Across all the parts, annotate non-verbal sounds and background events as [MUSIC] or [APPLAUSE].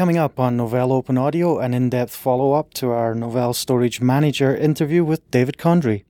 Coming up on Novell Open Audio, an in depth follow up to our Novell Storage Manager interview with David Condrey.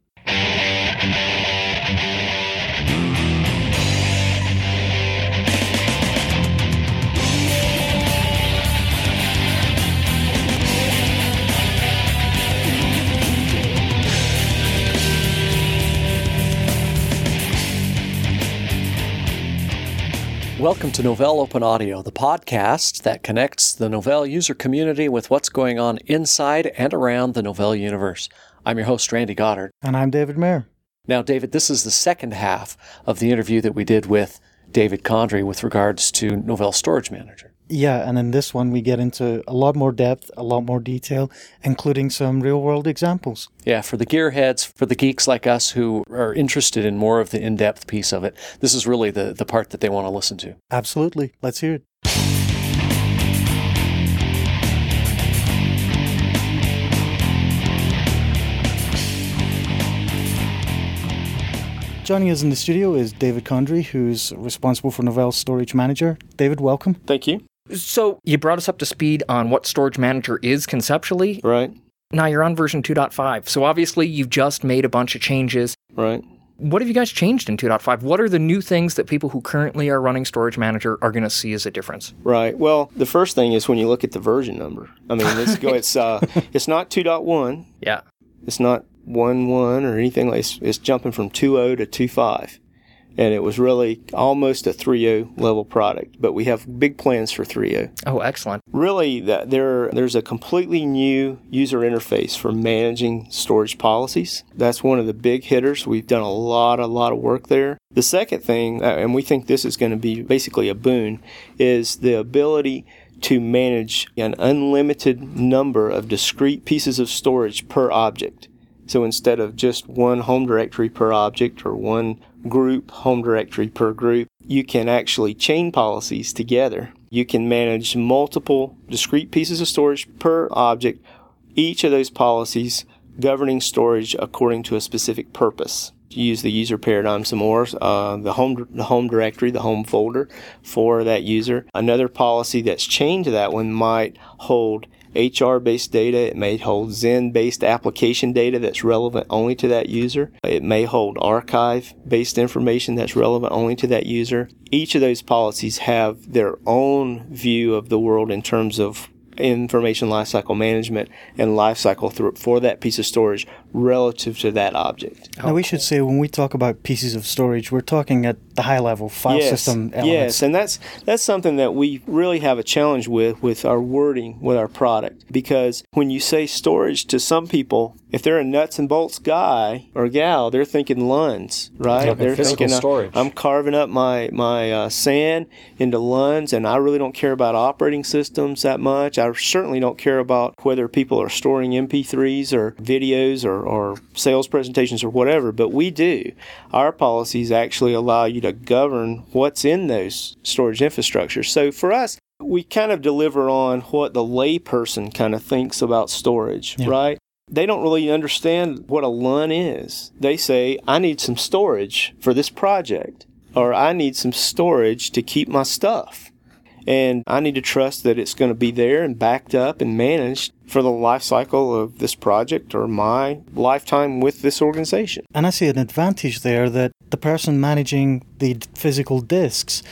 Welcome to Novell Open Audio, the podcast that connects the Novell user community with what's going on inside and around the Novell universe. I'm your host, Randy Goddard. And I'm David Mayer. Now, David, this is the second half of the interview that we did with David Condrey with regards to Novell Storage Manager. Yeah, and in this one, we get into a lot more depth, a lot more detail, including some real world examples. Yeah, for the gearheads, for the geeks like us who are interested in more of the in depth piece of it, this is really the, the part that they want to listen to. Absolutely. Let's hear it. Joining us in the studio is David Condrey, who's responsible for Novell Storage Manager. David, welcome. Thank you. So you brought us up to speed on what Storage Manager is conceptually. Right. Now you're on version 2.5. So obviously you've just made a bunch of changes. Right. What have you guys changed in 2.5? What are the new things that people who currently are running Storage Manager are going to see as a difference? Right. Well, the first thing is when you look at the version number. I mean, it's go, it's uh, [LAUGHS] it's not 2.1. Yeah. It's not 1.1 or anything like. It's, it's jumping from 2.0 to 2.5 and it was really almost a 3.0 level product. But we have big plans for 3.0. Oh, excellent! Really, that there there's a completely new user interface for managing storage policies. That's one of the big hitters. We've done a lot, a lot of work there. The second thing, uh, and we think this is going to be basically a boon, is the ability to manage an unlimited number of discrete pieces of storage per object. So instead of just one home directory per object or one group home directory per group, you can actually chain policies together. You can manage multiple discrete pieces of storage per object, each of those policies governing storage according to a specific purpose. Use the user paradigm some more. Uh, the home the home directory, the home folder for that user. Another policy that's chained to that one might hold HR based data. It may hold Zen based application data that's relevant only to that user. It may hold archive based information that's relevant only to that user. Each of those policies have their own view of the world in terms of information lifecycle management and lifecycle for that piece of storage relative to that object. Now, we should say when we talk about pieces of storage, we're talking at the high level file yes, system elements. Yes, and that's that's something that we really have a challenge with with our wording with our product because when you say storage to some people, if they're a nuts and bolts guy or gal, they're thinking LUNs, right? they're thinking uh, storage. I'm carving up my my uh, SAN into LUNs, and I really don't care about operating systems that much. I certainly don't care about whether people are storing MP3s or videos or, or sales presentations or whatever. But we do. Our policies actually allow you to govern what's in those storage infrastructures. So for us, we kind of deliver on what the layperson kind of thinks about storage, yeah. right? They don't really understand what a LUN is. They say, I need some storage for this project, or I need some storage to keep my stuff. And I need to trust that it's going to be there and backed up and managed for the life cycle of this project or my lifetime with this organization. And I see an advantage there that the person managing the physical disks,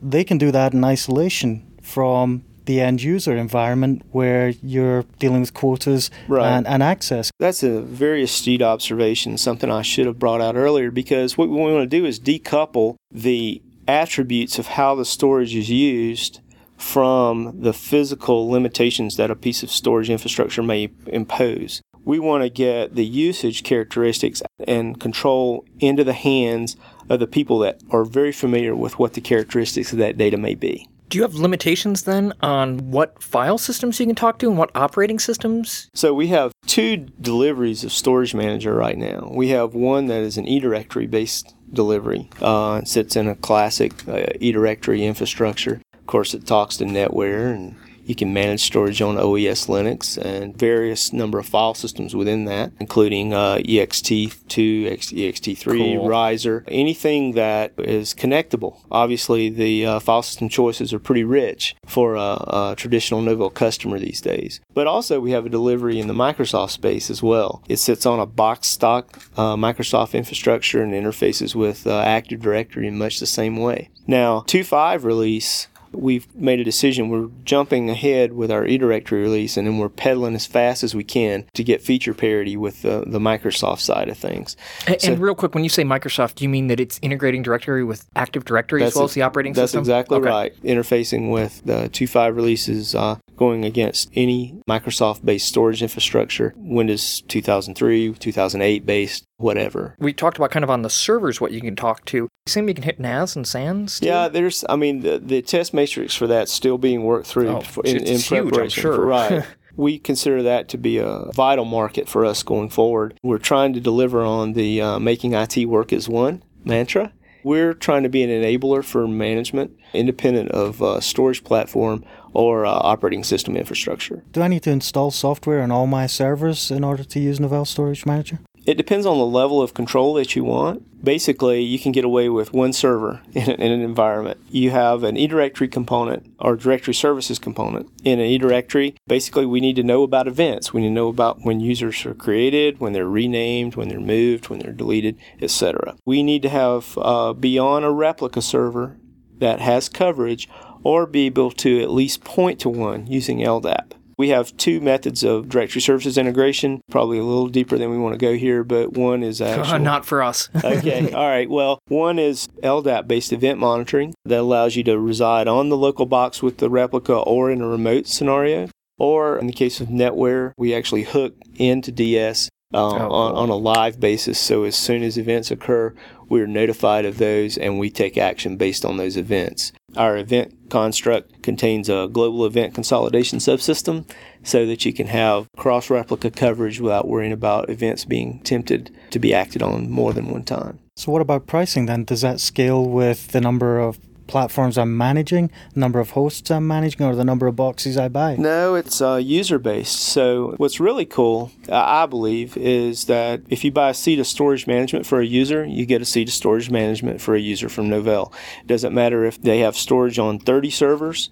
they can do that in isolation from the end user environment where you're dealing with quotas right. and, and, access. That's a very astute observation, something I should have brought out earlier because what we want to do is decouple the attributes of how the storage is used from the physical limitations that a piece of storage infrastructure may impose. We want to get the usage characteristics and control into the hands of the people that are very familiar with what the characteristics of that data may be. Do you have limitations then on what file systems you can talk to and what operating systems? So we have two deliveries of Storage Manager right now. We have one that is an eDirectory based delivery. Uh, it sits in a classic uh, eDirectory infrastructure. Of course, it talks to NetWare and You can manage storage on OES Linux and various number of file systems within that, including uh, ext2, ext3, Cool. Reiser, anything that is connectable. Obviously, the uh, file system choices are pretty rich for a, a traditional Novell customer these days. But also, we have a delivery in the Microsoft space as well. It sits on a box stock uh, Microsoft infrastructure and interfaces with uh, Active Directory in much the same way. Now, 2.5 release we've made a decision. We're jumping ahead with our eDirectory release, and then we're pedaling as fast as we can to get feature parity with the, the Microsoft side of things. And, So- and real quick, when you say Microsoft, do you mean that it's integrating directory with Active Directory as well as the operating that's system? exactly Okay. right. Interfacing with the 2.5 releases, uh, going against any Microsoft-based storage infrastructure, Windows 2003, 2008 based, whatever. We talked about kind of on the servers what you can talk to. You Same you can hit NAS and SANs. too? Yeah, there's. I mean, the, the test matrix for that's still being worked through Oh, for, in, it's in huge, I'm sure. For, right. [LAUGHS] we consider that to be a vital market for us going forward. We're trying to deliver on the uh, making IT work as one mantra. We're trying to be an enabler for management, independent of uh, storage platform or uh, operating system infrastructure. Do I need to install software on all my servers in order to use Novell Storage Manager? It depends on the level of control that you want. Basically, you can get away with one server [LAUGHS] in, an- environment. You have an eDirectory component or directory services component. In an eDirectory, basically, we need to know about events. We need to know about when users are created, when they're renamed, when they're moved, when they're deleted, etc. We need to have uh, beyond a replica server that has coverage or be able to at least point to one using LDAP. We have two methods of directory services integration, probably a little deeper than we want to go here, but one is [LAUGHS] actually not for us. [LAUGHS] okay. All right. Well, one is LDAP based event monitoring that allows you to reside on the local box with the replica or in a remote scenario. Or in the case of NetWare, we actually hook into DS um, Oh, on, on a live basis. So as soon as events occur, we're notified of those and we take action based on those events. Our event construct contains a global event consolidation subsystem so that you can have cross replica coverage without worrying about events being tempted to be acted on more than one time. So, what about pricing then? Does that scale with the number of platforms I'm managing, number of hosts I'm managing, or the number of boxes I buy? No, it's uh, user based. So, what's really cool, I believe, is that if you buy a seat of storage management for a user, you get a seat of storage management for a user from Novell. It doesn't matter if they have storage on 30 servers,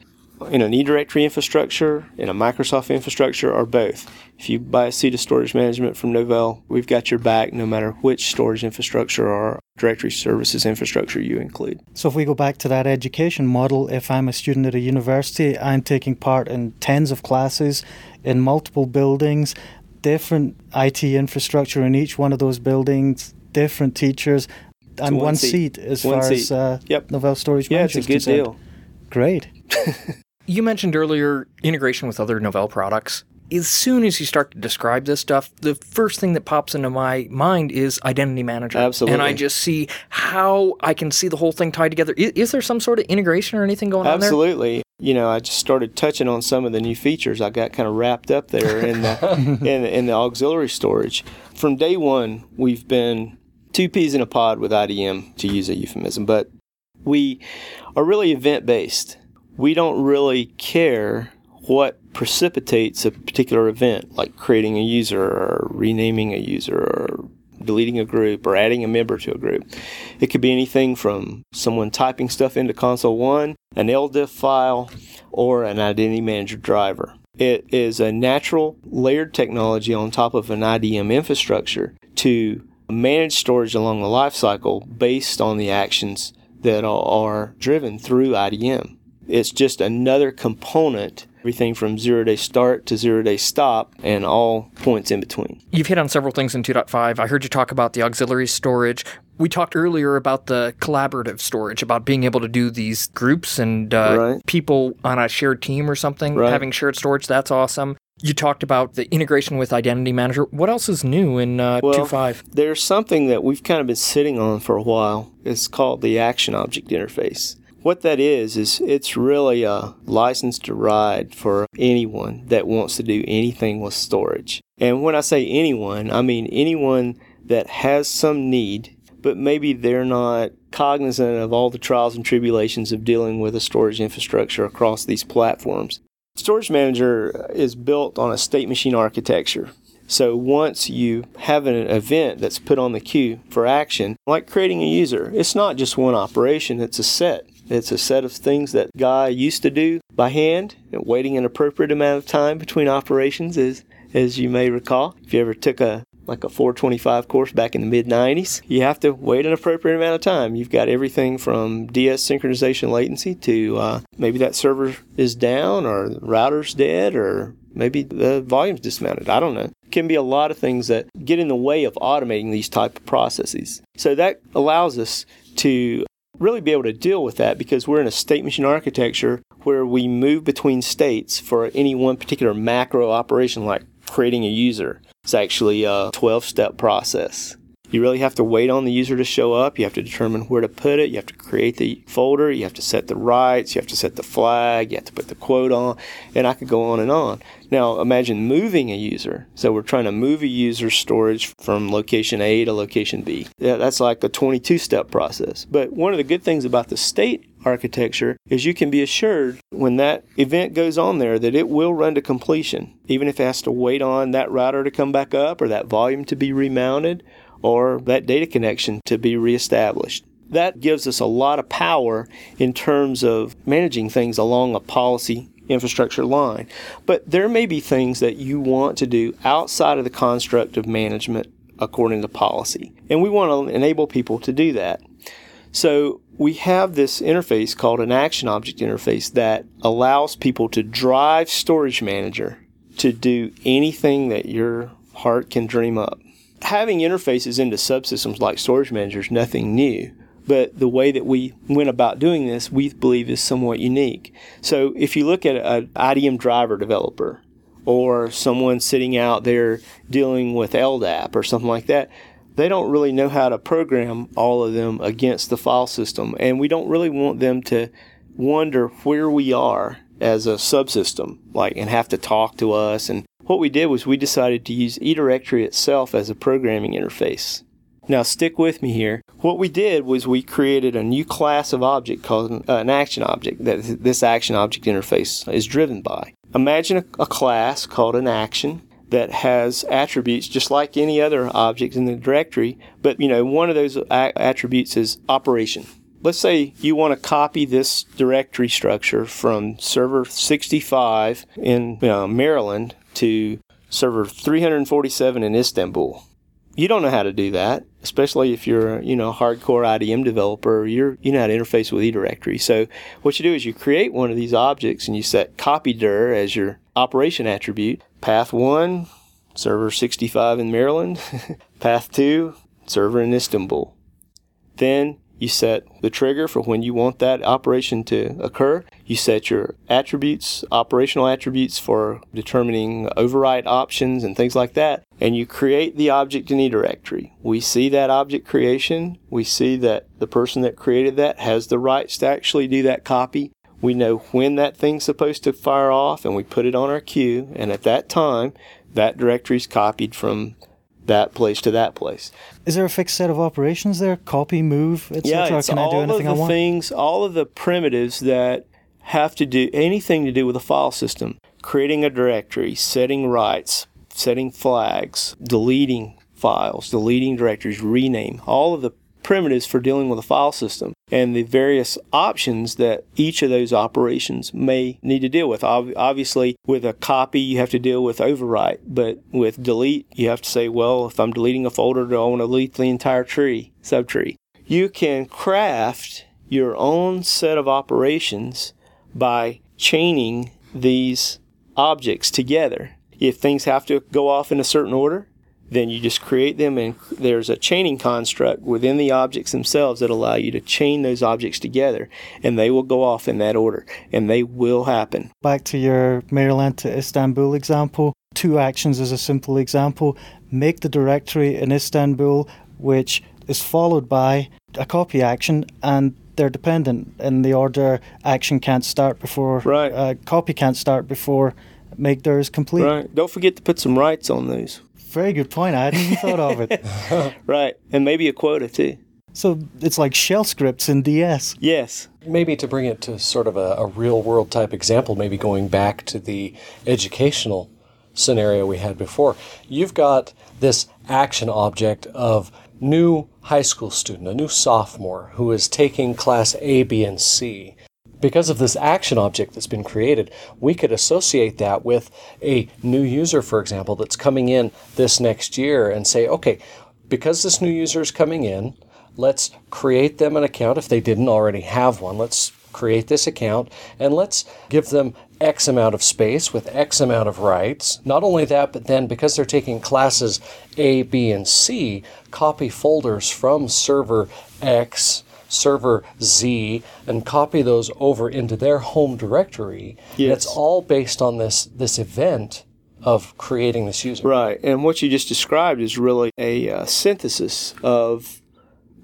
in an eDirectory infrastructure, in a Microsoft infrastructure, or both. If you buy a seat of storage management from Novell, we've got your back no matter which storage infrastructure or directory services infrastructure you include. So, if we go back to that education model, if I'm a student at a university, I'm taking part in tens of classes in multiple buildings, different IT infrastructure in each one of those buildings, different teachers, and one one, seat. seat as One far seat. as uh, Yep. Novell Storage Yeah, Manager it's a good concerned. deal. Great. [LAUGHS] You mentioned earlier integration with other Novell products. As soon as you start to describe this stuff, the first thing that pops into my mind is Identity Manager. Absolutely. And I just see how I can see the whole thing tied together. Is, is there some sort of integration or anything going on there? Absolutely. You know, I just started touching on some of the new features. I got kind of wrapped up there in the [LAUGHS] in, in the auxiliary storage. From day one, we've been two peas in a pod with IDM, to use a euphemism, but we are really event based. We don't really care what precipitates a particular event, like creating a user or renaming a user or deleting a group or adding a member to a group. It could be anything from someone typing stuff into ConsoleOne, an LDIF file, or an identity manager driver. It is a natural layered technology on top of an IDM infrastructure to manage storage along the lifecycle based on the actions that are- driven through IDM. It's just another component, everything from zero day start to zero day stop, and all points in between. You've hit on several things in 2.5. I heard you talk about the auxiliary storage. We talked earlier about the collaborative storage, about being able to do these groups and uh, Right. people on a shared team or something Right. having shared storage. That's awesome. You talked about the integration with Identity Manager. What else is new in uh, Well, 2.5? There's something that we've kind of been sitting on for a while. It's called the Action Object Interface. What that is, is it's really a license to ride for anyone that wants to do anything with storage. And when I say anyone, I mean anyone that has some need, but maybe they're not cognizant of all the trials and tribulations of dealing with a storage infrastructure across these platforms. Storage Manager is built on a state machine architecture. So once you have an event that's put on the queue for action, like creating a user, it's not just one operation, it's a set. It's a set of things that guy used to do by hand, waiting an appropriate amount of time between operations, as, as you may recall. If you ever took a like a 425 course back in the mid 90s, you have to wait an appropriate amount of time. You've got everything from DS synchronization latency to uh, maybe that server is down or the router's dead or maybe the volume's dismounted. I don't know. It can be a lot of things that get in the way of automating these type of processes. So that allows us to really be able to deal with that because we're in a state machine architecture where we move between states for any one particular macro operation like creating a user. It's actually a 12 step process. You really have to wait on the user to show up. You have to determine where to put it. You have to create the folder. You have to set the rights. You have to set the flag. You have to put the quote on. And I could go on and on. Now imagine moving a user. So we're trying to move a user's storage from location A to location B. That's like a 22 step process. But one of the good things about the state architecture is you can be assured when that event goes on there that it will run to completion, even if it has to wait on that router to come back up or that volume to be remounted or that data connection to be reestablished. That gives us a lot of power in terms of managing things along a policy infrastructure line. But there may be things that you want to do outside of the construct of management according to policy. And we want to enable people to do that. So we have this interface called an action object interface that allows people to drive Storage Manager to do anything that your heart can dream up having interfaces into subsystems like Storage Manager is nothing new. But the way that we went about doing this, we believe, is somewhat unique. So if you look at an IDM driver developer or someone sitting out there dealing with LDAP or something like that, they don't really know how to program all of them against the file system. And we don't really want them to wonder where we are as a subsystem, like, and have to talk to us and what we did was we decided to use eDirectory itself as a programming interface. Now, stick with me here. What we did was we created a new class of object called uh, an action object that this action object interface is driven by. Imagine a, a class called an action that has attributes just like any other object in the directory, but you know, one of those a- attributes is operation. Let's say you want to copy this directory structure from server 65 in uh, Maryland to server 347 in Istanbul. You don't know how to do that, especially if you're, you know, a hardcore IDM developer. You're, you know how to interface with eDirectory. So what you do is you create one of these objects and you set copydir as your operation attribute. Path one, server 65 in Maryland. [LAUGHS] Path two, server in Istanbul. Then you set the trigger for when you want that operation to occur. You set your attributes, operational attributes for determining override options and things like that. And you create the object in eDirectory. We see that object creation. We see that the person that created that has the rights to actually do that copy. We know when that thing's supposed to fire off and we put it on our queue. And at that time, that directory is copied from that place to that place. Is there a fixed set of operations there? Copy, move, etc. Yeah, it's Can I all do anything of I the want? things, all of the primitives that have to do anything to do with a file system. Creating a directory, setting rights, setting flags, deleting files, deleting directories, rename, all of the primitives for dealing with a file system and the various options that each of those operations may need to deal with. Ob- Obviously, with a copy, you have to deal with overwrite, but with delete, you have to say, well, if I'm deleting a folder, do I want to delete the entire tree, subtree? You can craft your own set of operations by chaining these objects together. If things have to go off in a certain order, then you just create them and there's a chaining construct within the objects themselves that allow you to chain those objects together and they will go off in that order and they will happen. Back to your Maryland to Istanbul example. Two actions is a simple example. Make the directory in Istanbul, which is followed by a copy action, and they're dependent in the order. Action can't start before Right. uh, copy can't start before make there is complete. Right. Don't forget to put some rights on those. Very good point. I hadn't even thought of it. [LAUGHS] Right. And maybe a quota too. So it's like shell scripts in DS. Yes. Maybe to bring it to sort of a, a real world type example, maybe going back to the educational scenario we had before, you've got this action object of new high school student, a new sophomore who is taking class A, B, and C. Because of this action object that's been created, we could associate that with a new user, for example, that's coming in this next year and say, okay, because this new user is coming in, let's create them an account if they didn't already have one. Let's create this account and let's give them X amount of space with X amount of rights. Not only that, but then because they're taking classes A, B, and C, copy folders from server X, server Z, and copy those over into their home directory. Yes. it's all based on this this event of creating this user. Right. And what you just described is really a uh, synthesis of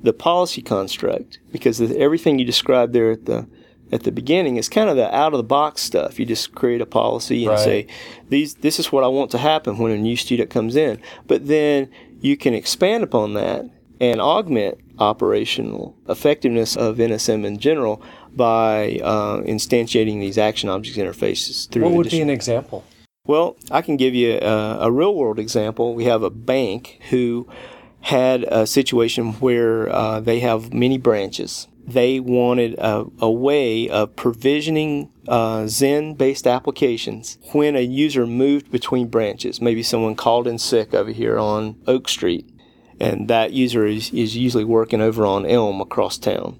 the policy construct because the, everything you described there at the at the beginning is kind of the out of the box stuff. You just create a policy and Right. say these this is what I want to happen when a new student comes in. But then you can expand upon that and augment operational effectiveness of NSM in general by uh, instantiating these action objects interfaces through What would be an example? well, I can give you a, a real world example. We have a bank who had a situation where uh, they have many branches. They wanted a, a way of provisioning uh, Zen based applications when a user moved between branches. Maybe someone called in sick over here on Oak Street, and that user is, is usually working over on Elm across town.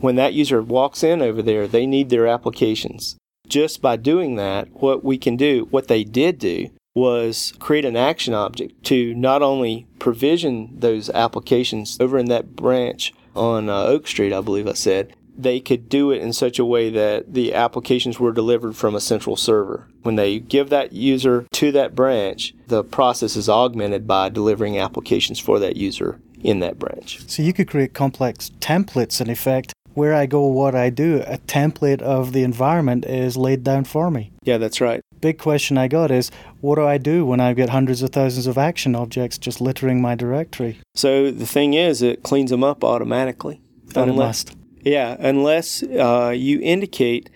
When that user walks in over there, they need their applications just by doing that, what we can do, what they did do, was create an action object to not only provision those applications over in that branch on uh, Oak Street, I believe I said, they could do it in such a way that the applications were delivered from a central server. When they give that user to that branch, the process is augmented by delivering applications for that user in that branch. So you could create complex templates in effect. Where I go, what I do, a template of the environment is laid down for me. Yeah, that's right. Big question I got is what do I do when I get hundreds of thousands of action objects just littering my directory? So the thing is, it cleans them up automatically. Unless-. Yeah, unless uh, you indicate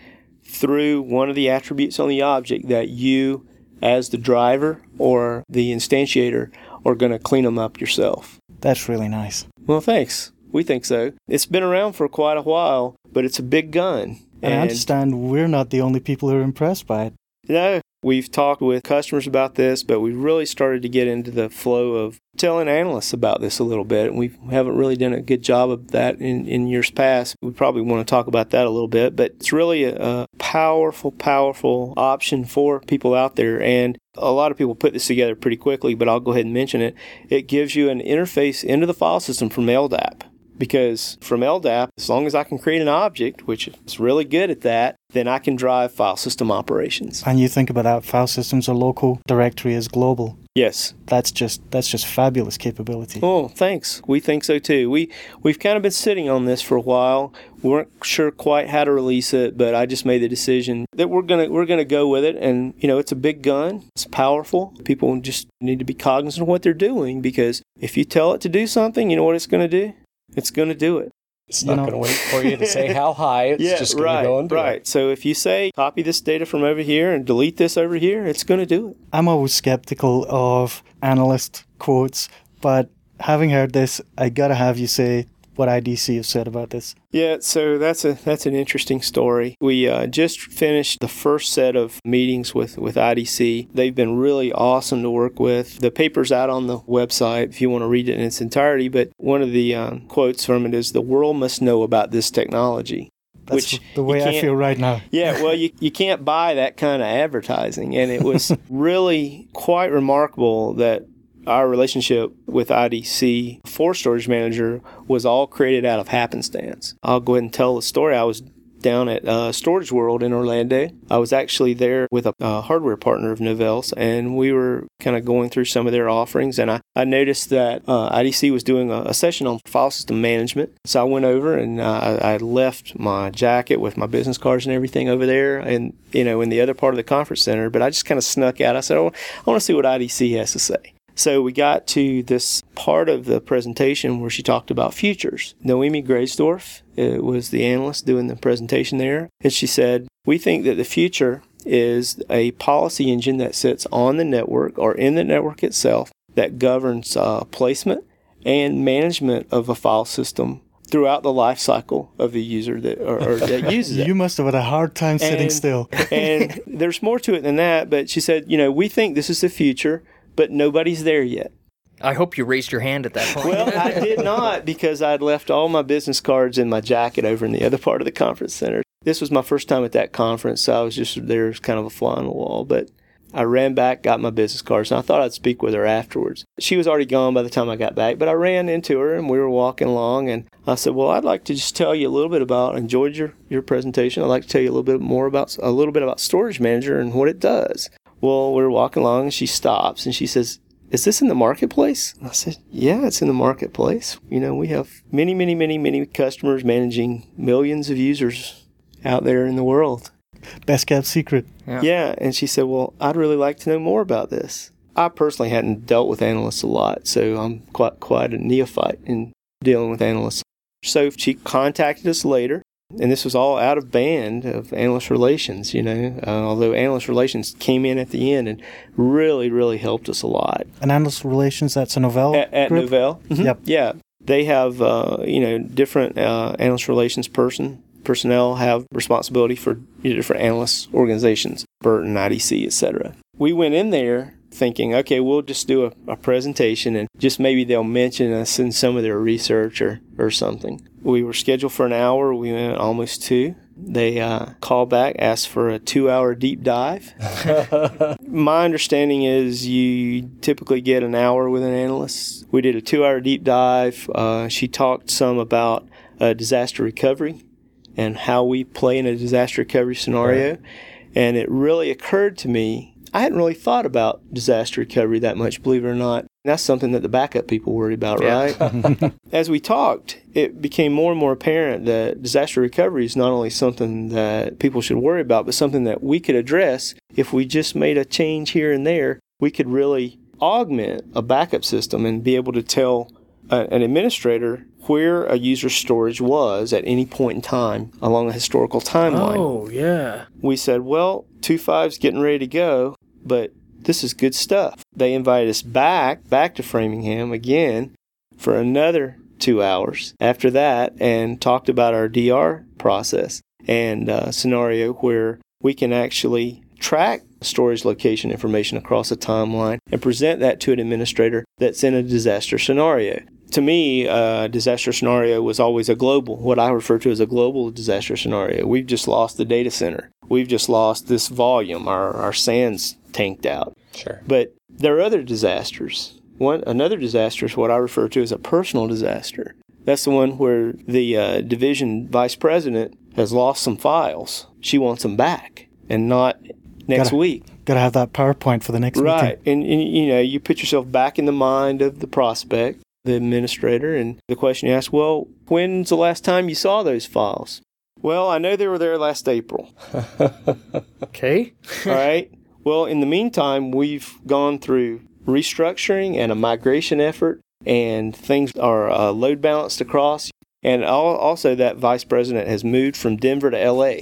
through one of the attributes on the object that you, as the driver or the instantiator, are going to clean them up yourself. That's really nice. Well, thanks. We think so. It's been around for quite a while, but it's a big gun. And I understand we're not the only people who are impressed by it. No, we've talked with customers about this, but we really started to get into the flow of telling analysts about this a little bit. And we haven't really done a good job of that in, in years past. We probably want to talk about that a little bit, but it's really a, a powerful, powerful option for people out there. And a lot of people put this together pretty quickly, but I'll go ahead and mention it. It gives you an interface into the file system from LDAP. Because from LDAP, as long as I can create an object, which is really good at that, then I can drive file system operations. And you think about that, file systems are local, directory is global. Yes. That's just that's just fabulous capability. Oh, thanks. We think so too. We we've kind of been sitting on this for a while. We weren't sure quite how to release it, but I just made the decision that we're gonna we're gonna go with it. And you know, it's a big gun. It's powerful. People just need to be cognizant of what they're doing because if you tell it to do something, you know what it's gonna do? It's gonna do it. It's You not going to wait [LAUGHS] for you to say how high. It's yeah, just going right, to go and do it. right. So if you say copy this data from over here and delete this over here, it's gonna do it. I'm always skeptical of analyst quotes, but having heard this, I gotta have you say what IDC has said about this. Yeah, so that's a that's an interesting story. We uh, just finished the first set of meetings with with IDC. They've been really awesome to work with. The paper's out on the website if you want to read it in its entirety. But one of the um, quotes from it is, "The world must know about this technology." That's Which the way I feel right now. [LAUGHS] Yeah, well, you, you can't buy that kind of advertising. And it was [LAUGHS] really quite remarkable that our relationship with IDC for Storage Manager was all created out of happenstance. I'll go ahead and tell the story. I was down at uh, Storage World in Orlando. I was actually there with a, hardware partner of Novell's, and we were kind of going through some of their offerings. And I, I noticed that uh, IDC was doing a, a session on file system management. So I went over and uh, I I left my jacket with my business cards and everything over there, and you know, in the other part of the conference center. But I just kind of snuck out. I said, "Oh, I want to see what IDC has to say." So we got to this part of the presentation where she talked about futures. Noemi Greyzdorf uh, was the analyst doing the presentation there, and she said, "We think that the future is a policy engine that sits on the network or in the network itself that governs uh, placement and management of a file system throughout the life cycle of the user that or, or that [LAUGHS] uses it. You must have had a hard time sitting And- still. [LAUGHS] and there's more to it than that, but she said, you know, we think this is the future, but nobody's there yet. I hope you raised your hand at that point. Well, I did [LAUGHS] not because I'd left all my business cards in my jacket over in the other part of the conference center. This was my first time at that conference, so I was just there as kind of a fly on the wall. But I ran back, got my business cards, and I thought I'd speak with her afterwards. She was already gone by the time I got back, but I ran into her and we were walking along, and I said, "Well, I'd like to just tell you a little bit about. Enjoyed your your presentation. I'd like to tell you a little bit more about a little bit about Storage Manager and what it does." Well, we're walking along, and she stops and she says, is this in the marketplace? And I said, yeah, it's in the marketplace. You know, we have many, many, many, many customers managing millions of users out there in the world. Best kept secret. Yeah. Yeah. And she said, well, I'd really like to know more about this. I personally hadn't dealt with analysts a lot, so I'm quite, quite a neophyte in dealing with analysts. So she contacted us later, and this was all out of band of analyst relations, you know, uh, although analyst relations came in at the end and really, really helped us a lot And analyst relations, that's a Novell at, at group? Novell. Mhm. Yep. Yeah, they have uh, you know different uh, analyst relations person personnel have responsibility for different analyst organizations, Burton, IDC, etc. We went in there thinking, okay, we'll just do a, a presentation and just maybe they'll mention us in some of their research or, or something. We were scheduled for an hour. We went almost two. They uh, called back, asked for a two-hour deep dive. [LAUGHS] My understanding is you typically get an hour with an analyst. We did a two hour deep dive. Uh, she talked some about uh, disaster recovery and how we play in a disaster recovery scenario. And it really occurred to me, I hadn't really thought about disaster recovery that much, believe it or not. That's something that the backup people worry about, Yeah. right? [LAUGHS] As we talked, it became more and more apparent that disaster recovery is not only something that people should worry about, but something that we could address if we just made a change here and there. We could really augment a backup system and be able to tell a, an administrator where a user's storage was at any point in time along a historical timeline oh, yeah. we said, well, 2.5's getting ready to go, but this is good stuff. They invited us back, back to Framingham again for another two hours after that and talked about our DR process and uh, scenario where we can actually track storage location information across a timeline and present that to an administrator that's in a disaster scenario. To me, a disaster scenario was always a global, what I refer to as a global disaster scenario. We've just lost the data center. We've just lost this volume. Our, our SAN's tanked out. Sure. But there are other disasters. One another disaster is what I refer to as a personal disaster. That's the one where the uh, division vice president has lost some files. She wants them back, and not next Gotta- week. Got to have that PowerPoint for the next week. Right, meeting. and, and you know you put yourself back in the mind of the prospect, the administrator, and the question you ask: Well, when's the last time you saw those files? Well, I know they were there last April. [LAUGHS] Okay. All right. [LAUGHS] Well, in the meantime, we've gone through restructuring and a migration effort, and things are uh, load balanced across. And also, that vice president has moved from Denver to LA.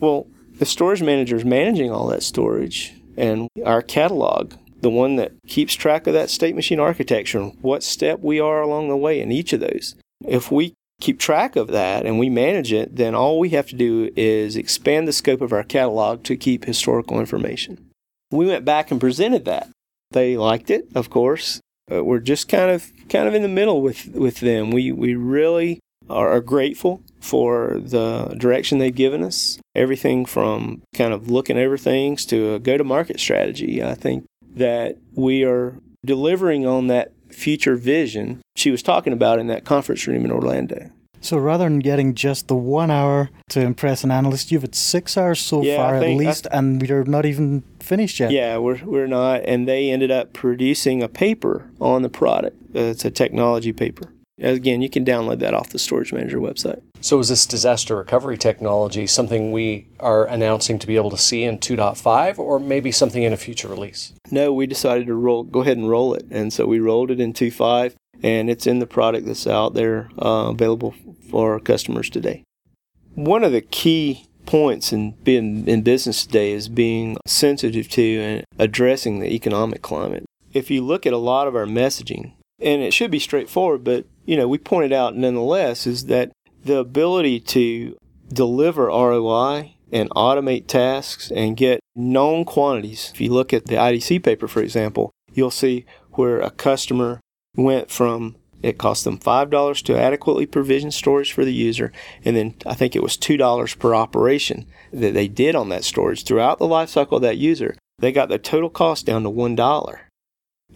Well, the storage manager is managing all that storage, and our catalog, the one that keeps track of that state machine architecture what step we are along the way in each of those. If we keep track of that and we manage it, then all we have to do is expand the scope of our catalog to keep historical information. We went back and presented that. They liked it, of course. Uh, we're just kind of kind of in the middle with with them. We we really are grateful for the direction they've given us. Everything from kind of looking over things to a go to market strategy. I think that we are delivering on that future vision she was talking about in that conference room in Orlando. So rather than getting just the one hour to impress an analyst, you've had six hours so Yeah, far I at think- I- least, and you're not even finished yet. Yeah, we're we're not, and they ended up producing a paper on the product. Uh, it's a technology paper. Again, you can download that off the Storage Manager website. So, is this disaster recovery technology something we are announcing to be able to see in 2.5 or maybe something in a future release? No, we decided to roll, go ahead and roll it. And so we rolled it in 2.5 and it's in the product that's out there uh, available for our customers today. One of the key points in being in business today is being sensitive to and addressing the economic climate. If you look at a lot of our messaging, and it should be straightforward, but you know, we pointed out nonetheless is that the ability to deliver ROI and automate tasks and get known quantities. If you look at the IDC paper, for example, you'll see where a customer went from it cost them $5 to adequately provision storage for the user, and then I think it was $2 per operation that they did on that storage throughout the lifecycle of that user. They got the total cost down to $1.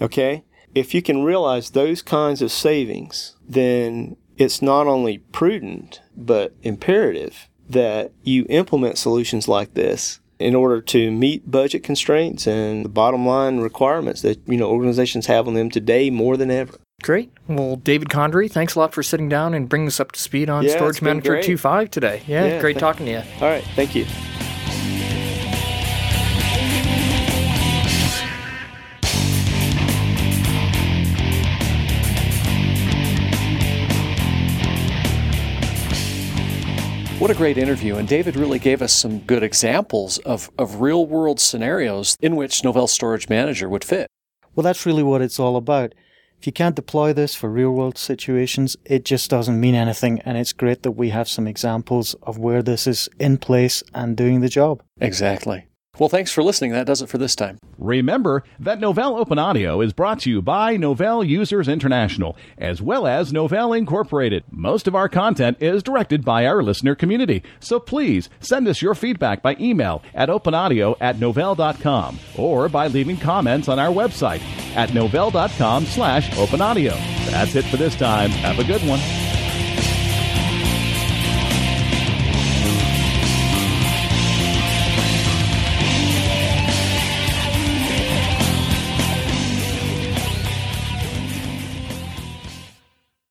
Okay? If you can realize those kinds of savings, then it's not only prudent, but imperative that you implement solutions like this in order to meet budget constraints and the bottom line requirements that you know organizations have on them today more than ever. Great. Well, David Condrey, thanks a lot for sitting down and bringing us up to speed on Yeah, Storage Manager great. 2.5 today. Yeah, Yeah, great th- talking to you. All right, thank you. What a great interview. And David really gave us some good examples of, of real world scenarios in which Novell Storage Manager would fit. Well, that's really what it's all about. If you can't deploy this for real world situations, it just doesn't mean anything. And it's great that we have some examples of where this is in place and doing the job. Exactly. Well, thanks for listening. That does it for this time. Remember that Novell Open Audio is brought to you by Novell Users International, as well as Novell Incorporated. Most of our content is directed by our listener community, so please send us your feedback by email at openaudio at novell.com or by leaving comments on our website at novell.com slash openaudio. That's it for this time. Have a good one.